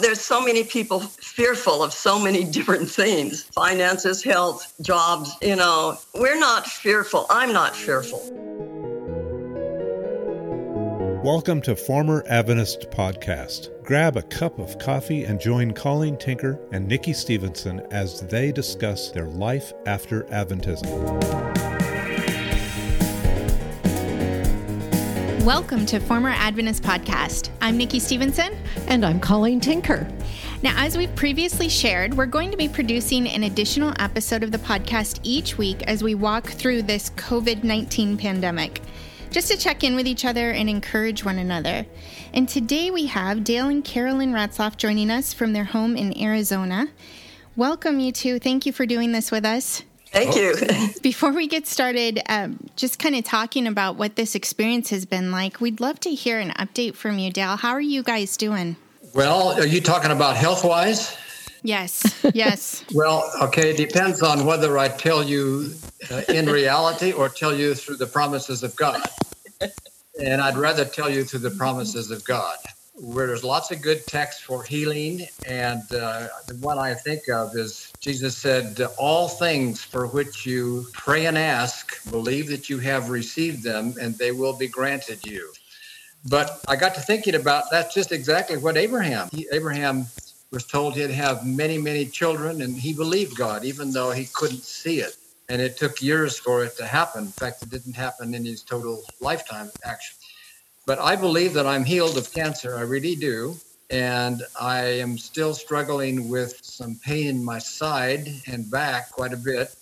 there's so many people fearful of so many different things finances, health, jobs. You know, we're not fearful. I'm not fearful. Welcome to Former Adventist Podcast. Grab a cup of coffee and join Colleen Tinker and Nikki Stevenson as they discuss their life after Adventism. Welcome to Former Adventist Podcast. I'm Nikki Stevenson. And I'm Colleen Tinker. Now, as we've previously shared, we're going to be producing an additional episode of the podcast each week as we walk through this COVID 19 pandemic, just to check in with each other and encourage one another. And today we have Dale and Carolyn Ratzlaff joining us from their home in Arizona. Welcome, you two. Thank you for doing this with us. Thank you. Before we get started, um, just kind of talking about what this experience has been like, we'd love to hear an update from you, Dale. How are you guys doing? Well, are you talking about health wise? Yes, yes. well, okay, it depends on whether I tell you uh, in reality or tell you through the promises of God. And I'd rather tell you through the promises of God where there's lots of good texts for healing. And uh, the one I think of is Jesus said, All things for which you pray and ask, believe that you have received them, and they will be granted you. But I got to thinking about that's just exactly what Abraham. He, Abraham was told he'd have many, many children, and he believed God, even though he couldn't see it. And it took years for it to happen. In fact, it didn't happen in his total lifetime, actually. But I believe that I'm healed of cancer. I really do. And I am still struggling with some pain in my side and back quite a bit.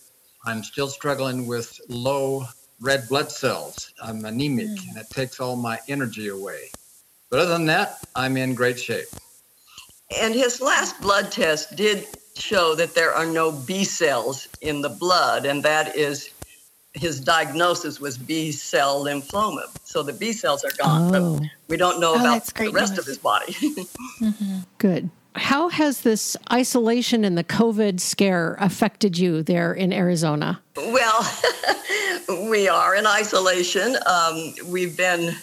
I'm still struggling with low red blood cells. I'm anemic mm. and it takes all my energy away. But other than that, I'm in great shape. And his last blood test did show that there are no B cells in the blood, and that is his diagnosis was B cell lymphoma. So the B cells are gone, oh. but we don't know oh, about the rest news. of his body. mm-hmm. Good. How has this isolation and the COVID scare affected you there in Arizona? Well, we are in isolation. Um, we've been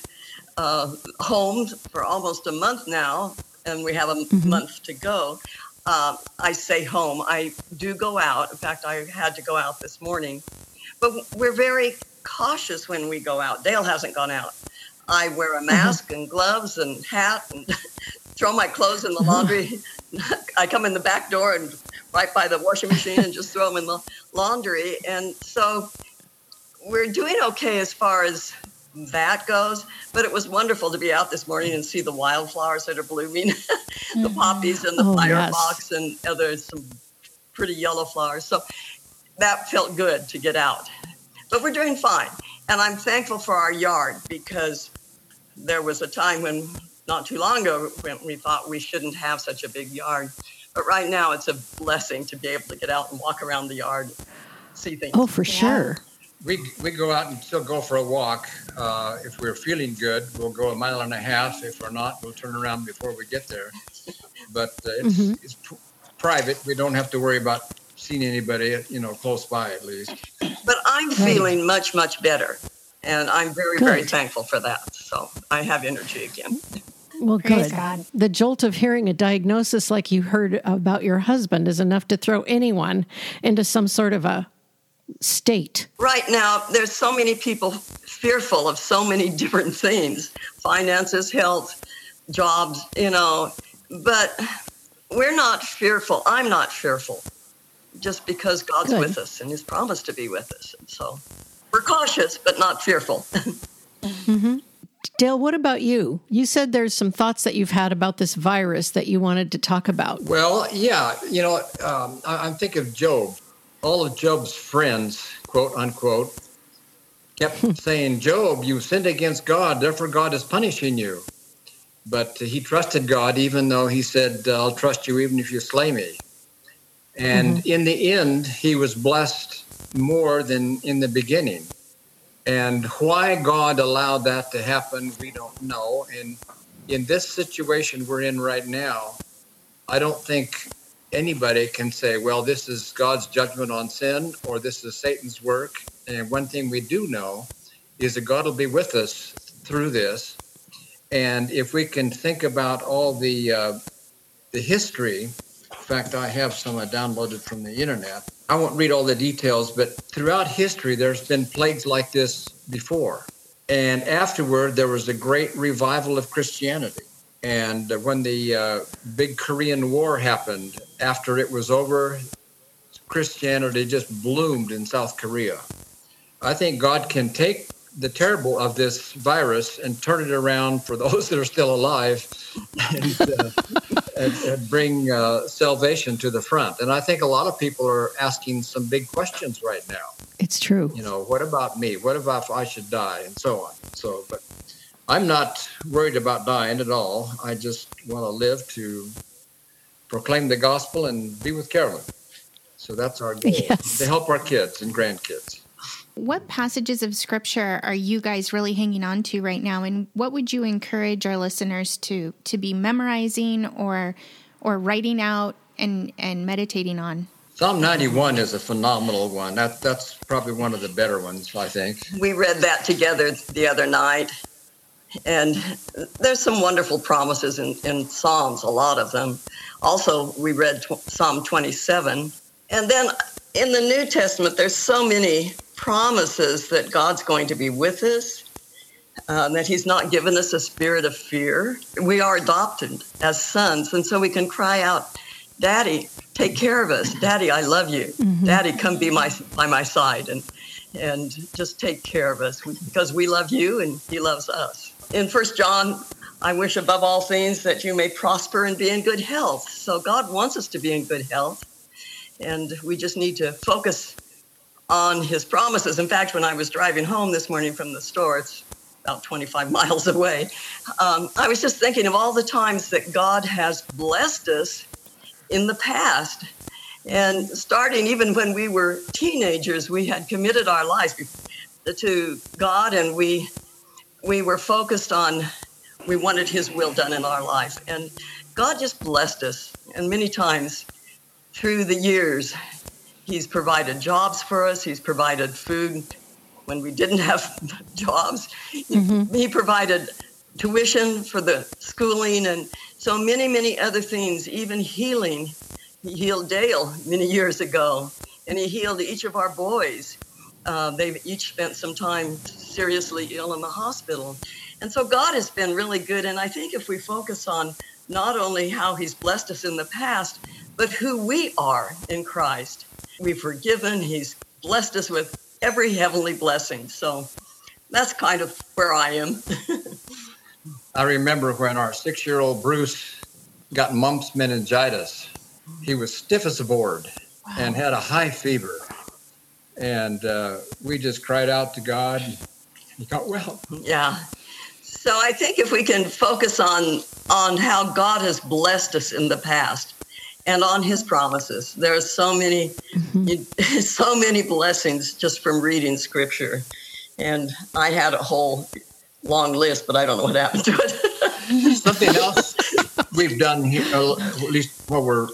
uh, home for almost a month now, and we have a mm-hmm. month to go. Uh, I say home. I do go out. In fact, I had to go out this morning but we're very cautious when we go out. Dale hasn't gone out. I wear a mm-hmm. mask mm-hmm. and gloves and hat and throw my clothes in the laundry. I come in the back door and right by the washing machine and just throw them in the laundry. And so we're doing okay as far as that goes. But it was wonderful to be out this morning and see the wildflowers that are blooming, the mm-hmm. poppies and the oh, firebox yes. and other some pretty yellow flowers. So that felt good to get out. But we're doing fine. And I'm thankful for our yard because there was a time when, not too long ago, when we thought we shouldn't have such a big yard. But right now, it's a blessing to be able to get out and walk around the yard, see things. Oh, for yeah. sure. We, we go out and still go for a walk. Uh, if we're feeling good, we'll go a mile and a half. If we're not, we'll turn around before we get there. But uh, it's, mm-hmm. it's private. We don't have to worry about seen anybody, you know, close by at least. But I'm feeling much, much better. And I'm very, good. very thankful for that. So I have energy again. Well, Praise good. God. The jolt of hearing a diagnosis like you heard about your husband is enough to throw anyone into some sort of a state. Right now, there's so many people fearful of so many different things finances, health, jobs, you know, but we're not fearful. I'm not fearful just because God's Good. with us and He's promised to be with us. And so we're cautious, but not fearful. mm-hmm. Dale, what about you? You said there's some thoughts that you've had about this virus that you wanted to talk about. Well, yeah, you know, um, I, I'm thinking of Job. All of Job's friends, quote unquote, kept saying, Job, you sinned against God, therefore God is punishing you. But he trusted God, even though he said, I'll trust you even if you slay me. And mm-hmm. in the end, he was blessed more than in the beginning. And why God allowed that to happen, we don't know. And in this situation we're in right now, I don't think anybody can say, well, this is God's judgment on sin or this is Satan's work. And one thing we do know is that God will be with us through this. And if we can think about all the uh, the history. In fact, I have some I downloaded from the internet. I won't read all the details, but throughout history, there's been plagues like this before. And afterward, there was a great revival of Christianity. And when the uh, big Korean War happened, after it was over, Christianity just bloomed in South Korea. I think God can take the terrible of this virus and turn it around for those that are still alive and, uh, and, and bring uh, salvation to the front. And I think a lot of people are asking some big questions right now. It's true. You know, what about me? What about if I should die? And so on. So, but I'm not worried about dying at all. I just want to live to proclaim the gospel and be with Carolyn. So that's our goal yes. to help our kids and grandkids. What passages of scripture are you guys really hanging on to right now and what would you encourage our listeners to to be memorizing or or writing out and and meditating on? Psalm 91 is a phenomenal one. That that's probably one of the better ones, I think. We read that together the other night. And there's some wonderful promises in, in Psalms, a lot of them. Also, we read tw- Psalm 27. And then in the New Testament, there's so many promises that God's going to be with us, uh, that He's not given us a spirit of fear. We are adopted as sons, and so we can cry out, Daddy, take care of us. Daddy, I love you. Mm-hmm. Daddy, come be my by my side and and just take care of us because we love you and He loves us. In First John, I wish above all things that you may prosper and be in good health. So God wants us to be in good health, and we just need to focus on his promises. In fact, when I was driving home this morning from the store, it's about 25 miles away, um, I was just thinking of all the times that God has blessed us in the past. And starting even when we were teenagers, we had committed our lives to God and we we were focused on we wanted his will done in our life. And God just blessed us. And many times through the years, He's provided jobs for us. He's provided food when we didn't have jobs. Mm-hmm. He provided tuition for the schooling and so many, many other things, even healing. He healed Dale many years ago, and he healed each of our boys. Uh, they've each spent some time seriously ill in the hospital. And so God has been really good. And I think if we focus on not only how he's blessed us in the past, but who we are in Christ, we've forgiven. He's blessed us with every heavenly blessing. So that's kind of where I am. I remember when our six year old Bruce got mumps meningitis. He was stiff as a board wow. and had a high fever. And uh, we just cried out to God. He got well. Yeah. So I think if we can focus on on how God has blessed us in the past, and on his promises. There are so many, mm-hmm. so many blessings just from reading scripture. And I had a whole long list, but I don't know what happened to it. Something else we've done here, uh, at least while we're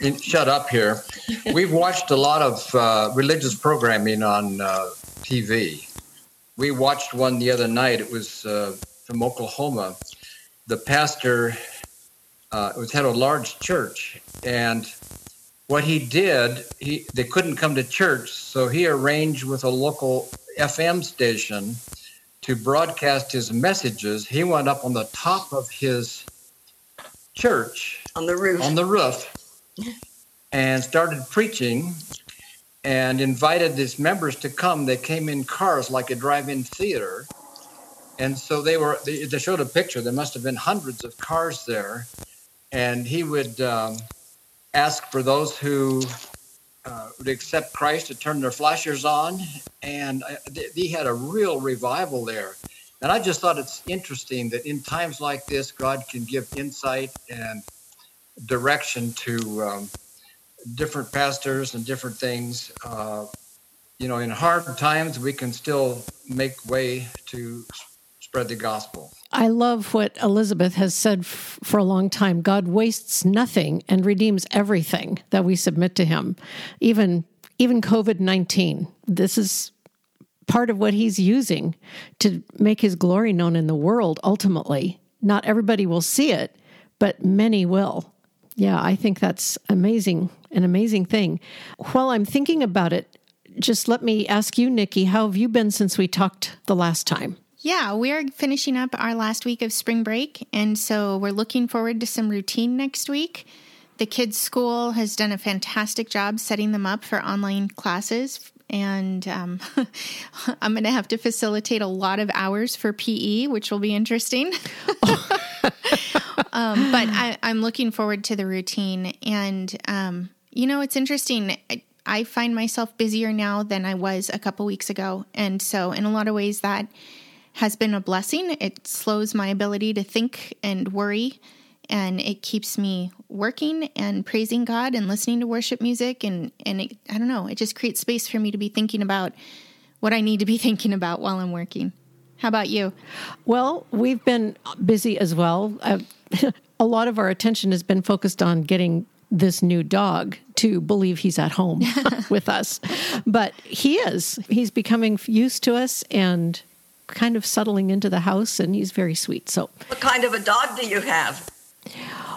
in, shut up here, we've watched a lot of uh, religious programming on uh, TV. We watched one the other night. It was uh, from Oklahoma. The pastor uh, was had a large church, and what he did, he they couldn't come to church, so he arranged with a local FM station to broadcast his messages. He went up on the top of his church on the roof on the roof and started preaching and invited his members to come. They came in cars like a drive-in theater. And so they were, they, they showed a picture. There must have been hundreds of cars there and he would um, ask for those who uh, would accept Christ to turn their flashers on, and uh, he had a real revival there. And I just thought it's interesting that in times like this, God can give insight and direction to um, different pastors and different things. Uh, you know, in hard times, we can still make way to spread the gospel. I love what Elizabeth has said f- for a long time. God wastes nothing and redeems everything that we submit to him. Even even COVID-19. This is part of what he's using to make his glory known in the world ultimately. Not everybody will see it, but many will. Yeah, I think that's amazing, an amazing thing. While I'm thinking about it, just let me ask you, Nikki, how have you been since we talked the last time? Yeah, we're finishing up our last week of spring break. And so we're looking forward to some routine next week. The kids' school has done a fantastic job setting them up for online classes. And um, I'm going to have to facilitate a lot of hours for PE, which will be interesting. um, but I, am looking forward to the routine. And, um, you know, it's interesting. I, I find myself busier now than I was a couple weeks ago. And so, in a lot of ways, that has been a blessing. It slows my ability to think and worry, and it keeps me working and praising God and listening to worship music. And, and it, I don't know, it just creates space for me to be thinking about what I need to be thinking about while I'm working. How about you? Well, we've been busy as well. Uh, a lot of our attention has been focused on getting this new dog to believe he's at home with us. But he is. He's becoming used to us and kind of settling into the house, and he's very sweet. So, what kind of a dog do you have?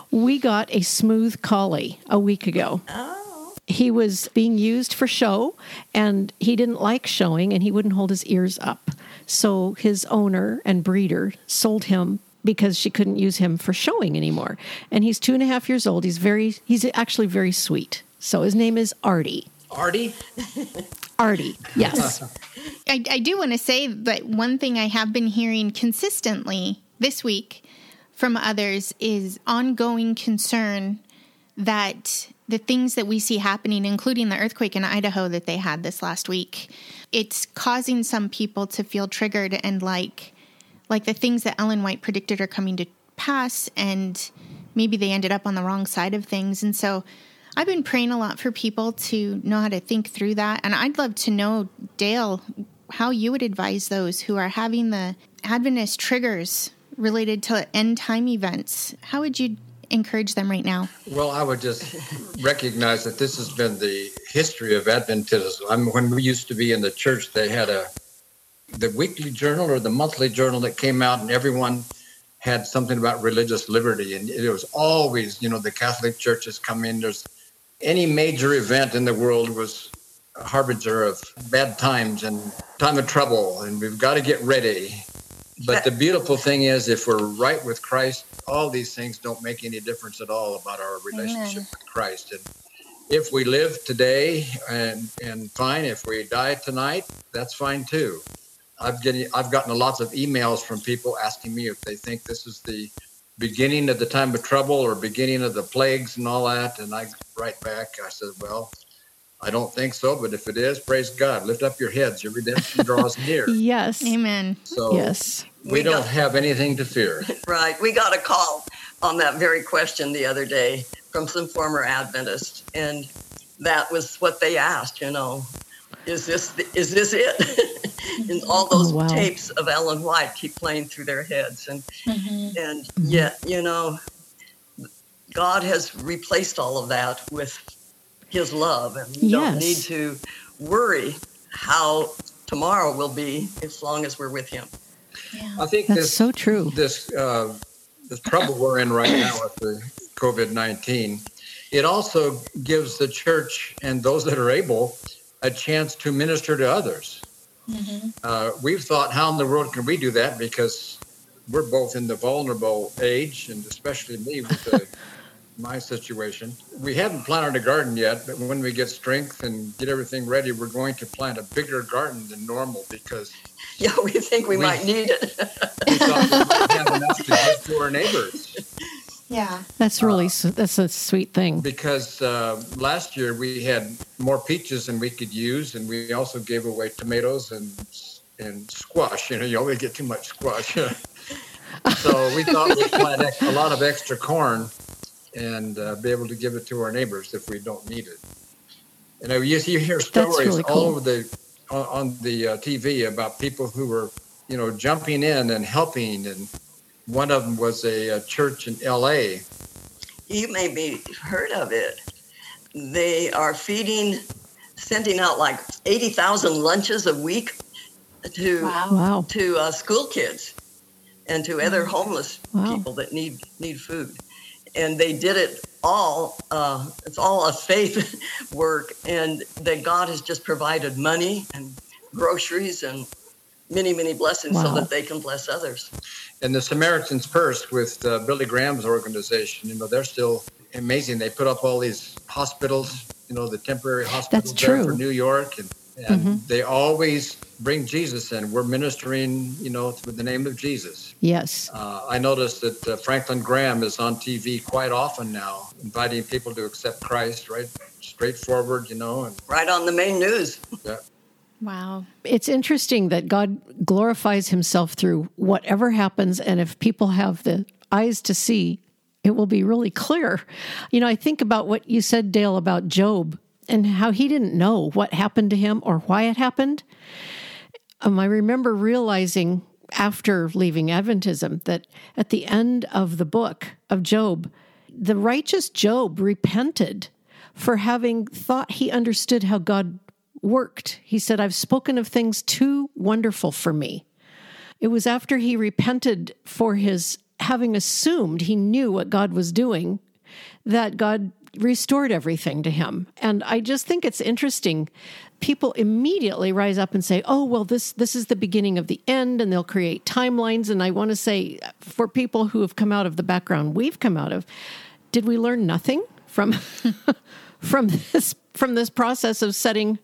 We got a smooth collie a week ago. Oh. He was being used for show, and he didn't like showing, and he wouldn't hold his ears up. So his owner and breeder sold him because she couldn't use him for showing anymore. And he's two and a half years old. He's very, he's actually very sweet. So his name is Artie. Artie? Artie, yes. I, I do want to say that one thing I have been hearing consistently this week from others is ongoing concern that the things that we see happening, including the earthquake in Idaho that they had this last week, it's causing some people to feel triggered and like like the things that Ellen White predicted are coming to pass and maybe they ended up on the wrong side of things. And so I've been praying a lot for people to know how to think through that. And I'd love to know, Dale, how you would advise those who are having the Adventist triggers related to end time events. How would you encourage them right now? Well, I would just recognize that this has been the history of Adventism. I mean, when we used to be in the church, they had a the weekly journal or the monthly journal that came out, and everyone had something about religious liberty, and it was always, you know, the Catholic churches come in. There's any major event in the world was a harbinger of bad times and time of trouble, and we've got to get ready. But the beautiful thing is, if we're right with Christ, all these things don't make any difference at all about our relationship Amen. with Christ. And if we live today and and fine, if we die tonight, that's fine too. I've getting I've gotten lots of emails from people asking me if they think this is the beginning of the time of trouble or beginning of the plagues and all that, and I write back. I said, well. I don't think so, but if it is, praise God. Lift up your heads. Your redemption draws near. yes. Amen. So yes. we, we don't got, have anything to fear. Right. We got a call on that very question the other day from some former Adventists, and that was what they asked. You know, is this is this it? and all those oh, wow. tapes of Ellen White keep playing through their heads, and mm-hmm. and yet you know, God has replaced all of that with His love, and we yes. don't need to worry how tomorrow will be as long as we're with Him. Yeah. I think that's this, so true. This uh, this trouble we're in right now with the COVID nineteen, it also gives the church and those that are able a chance to minister to others. Mm-hmm. Uh, we've thought, how in the world can we do that? Because we're both in the vulnerable age, and especially me with the, my situation. We haven't planted a garden yet, but when we get strength and get everything ready, we're going to plant a bigger garden than normal because. Yeah, we think we, we might need it. we thought we might have enough to give to our neighbors. Yeah, that's really uh, that's a sweet thing. Because uh, last year we had more peaches than we could use, and we also gave away tomatoes and and squash. You know, you always get too much squash. so we thought we'd plant a lot of extra corn and uh, be able to give it to our neighbors if we don't need it. And you, you hear stories really cool. all over the on, on the uh, TV about people who were, you know, jumping in and helping and one of them was a, a church in L.A. You may be heard of it. They are feeding, sending out like eighty thousand lunches a week to wow. to uh, school kids and to other homeless wow. people that need need food. and they did it all. Uh, it's all a faith work, and that God has just provided money and groceries and many, many blessings wow. so that they can bless others. And the Samaritan's Purse with uh, Billy Graham's organization, you know, they're still amazing. They put up all these hospitals, you know, the temporary hospitals That's true. for New York, and, and mm-hmm. they always bring Jesus in. We're ministering, you know, with the name of Jesus. Yes. Uh, I noticed that uh, Franklin Graham is on TV quite often now, inviting people to accept Christ, right? Straightforward, you know, and right on the main news. Yeah. Wow. It's interesting that God glorifies himself through whatever happens. And if people have the eyes to see, it will be really clear. You know, I think about what you said, Dale, about Job and how he didn't know what happened to him or why it happened. Um, I remember realizing after leaving Adventism that at the end of the book of Job, the righteous Job repented for having thought he understood how God worked. He said, I've spoken of things too wonderful for me. It was after he repented for his having assumed he knew what God was doing that God restored everything to him. And I just think it's interesting. People immediately rise up and say, "Oh, well this this is the beginning of the end," and they'll create timelines and I want to say for people who have come out of the background we've come out of, did we learn nothing from from this from this process of setting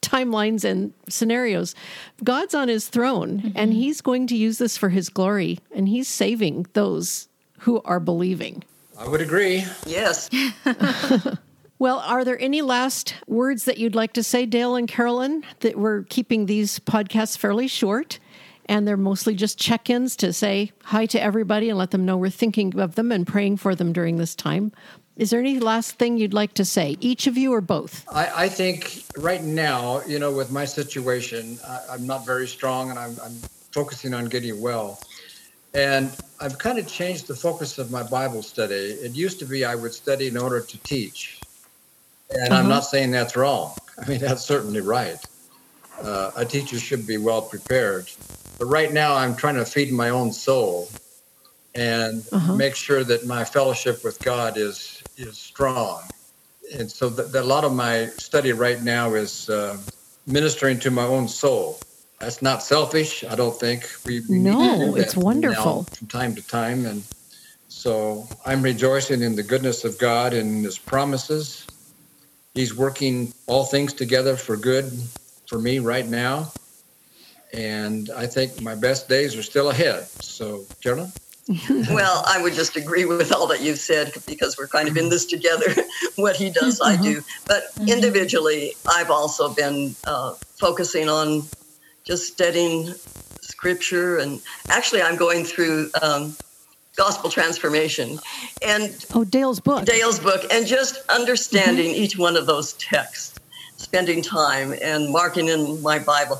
timelines and scenarios. God's on his throne mm-hmm. and he's going to use this for his glory and he's saving those who are believing. I would agree. Yes. well, are there any last words that you'd like to say, Dale and Carolyn, that we're keeping these podcasts fairly short? And they're mostly just check ins to say hi to everybody and let them know we're thinking of them and praying for them during this time. Is there any last thing you'd like to say, each of you or both? I, I think right now, you know, with my situation, I, am not very strong and I'm, I'm focusing on getting well. And I've kind of changed the focus of my Bible study. It used to be I would study in order to teach. And uh-huh. I'm not saying that's wrong. I mean, that's certainly right. Uh, a teacher should be well prepared. But right now, I'm trying to feed my own soul and uh-huh. make sure that my fellowship with God is is strong. And so the, the, a lot of my study right now is uh, ministering to my own soul. That's not selfish, I don't think. We, we no, it's wonderful. From time to time. And so I'm rejoicing in the goodness of God and his promises. He's working all things together for good for me right now. And I think my best days are still ahead. So, Carolyn? well, I would just agree with all that you've said because we're kind of in this together. what he does, I do. Mm-hmm. But mm-hmm. individually, I've also been uh, focusing on just studying scripture. And actually, I'm going through um, Gospel Transformation. And oh, Dale's book. Dale's book. And just understanding mm-hmm. each one of those texts, spending time and marking in my Bible.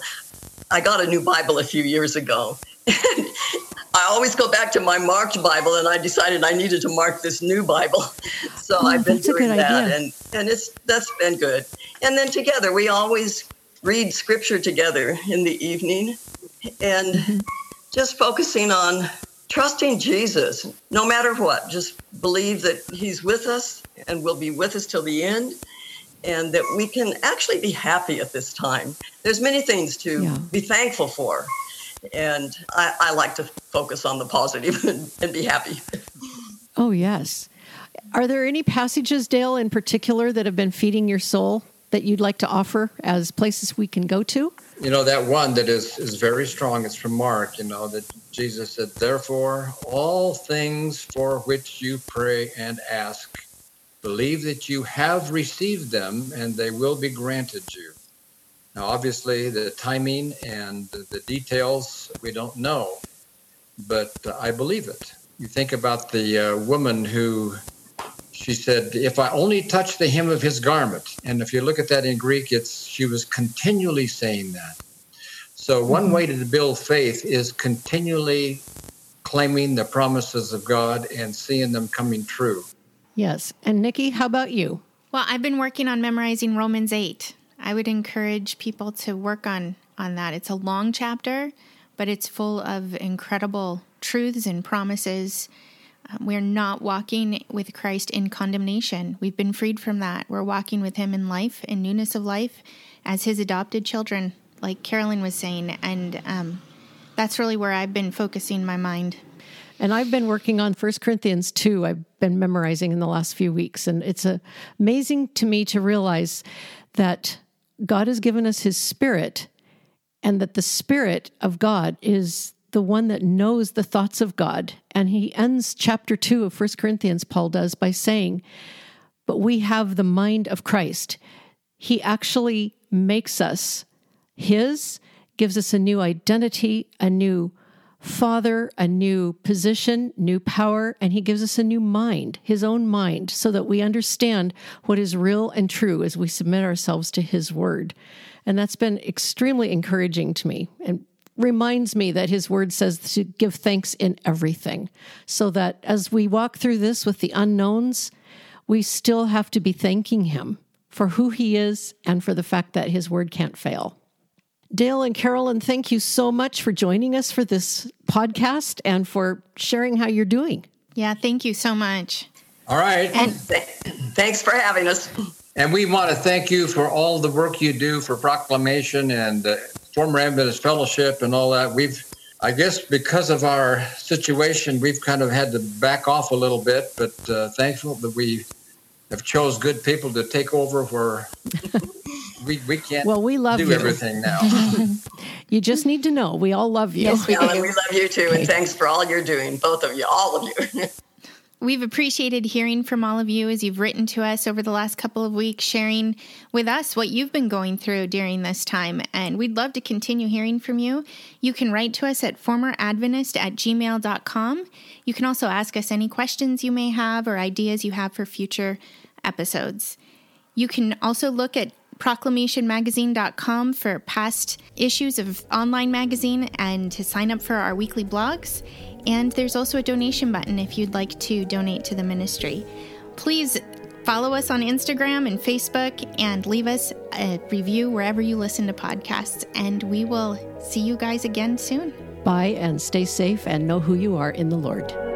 I got a new Bible a few years ago. I always go back to my marked Bible, and I decided I needed to mark this new Bible. So oh, I've been doing that, idea. and and it's that's been good. And then together, we always read Scripture together in the evening, and mm-hmm. just focusing on trusting Jesus, no matter what. Just believe that He's with us and will be with us till the end, and that we can actually be happy at this time. There's many things to yeah. be thankful for and I, I like to focus on the positive and, and be happy. Oh, yes. Are there any passages, Dale, in particular that have been feeding your soul that you'd like to offer as places we can go to? You know, that one that is, is very strong, it's from Mark, you know, that Jesus said, Therefore, all things for which you pray and ask, believe that you have received them and they will be granted you. Now, obviously, the timing and the details we don't know, but I believe it. You think about the uh, woman who she said, "If I only touch the hem of his garment," and if you look at that in Greek, it's she was continually saying that. So one mm-hmm. way to build faith is continually claiming the promises of God and seeing them coming true. Yes. And Nikki, how about you? Well, I've been working on memorizing Romans 8. I would encourage people to work on on that. It's a long chapter, but it's full of incredible truths and promises Um, we're not walking with Christ in condemnation. We've been freed from that. We're walking with Him in life, in newness of life, as His adopted children, like Carolyn was saying. And um, that's really where I've been focusing my mind. And I've been working on 1 Corinthians 2. I've been memorizing in the last few weeks. And it's amazing to me to realize that God has given us his spirit and that the spirit of God is the one that knows the thoughts of God. And he ends chapter 2 of 1 Corinthians, Paul does, by saying, But we have the mind of Christ. He actually makes us his, gives us a new identity, a new Father, a new position, new power, and He gives us a new mind, His own mind, so that we understand what is real and true as we submit ourselves to His Word. And that's been extremely encouraging to me and reminds me that His Word says to give thanks in everything, so that as we walk through this with the unknowns, we still have to be thanking Him for who He is and for the fact that His Word can't fail. Dale and Carolyn, thank you so much for joining us for this podcast and for sharing how you're doing. Yeah, thank you so much. All right. And th- thanks for having us. And we want to thank you for all the work you do for proclamation and uh, former Adventist fellowship and all that. We've, I guess, because of our situation, we've kind of had to back off a little bit, but uh, thankful that we have chose good people to take over where we, we can't well, we love do you. everything now. you just need to know we all love you. Yes, we, Alan, we love you too, and thanks for all you're doing, both of you, all of you. We've appreciated hearing from all of you as you've written to us over the last couple of weeks, sharing with us what you've been going through during this time. And we'd love to continue hearing from you. You can write to us at formeradventist at gmail.com. You can also ask us any questions you may have or ideas you have for future episodes. You can also look at proclamationmagazine.com for past issues of online magazine and to sign up for our weekly blogs. And there's also a donation button if you'd like to donate to the ministry. Please follow us on Instagram and Facebook and leave us a review wherever you listen to podcasts. And we will see you guys again soon. Bye and stay safe and know who you are in the Lord.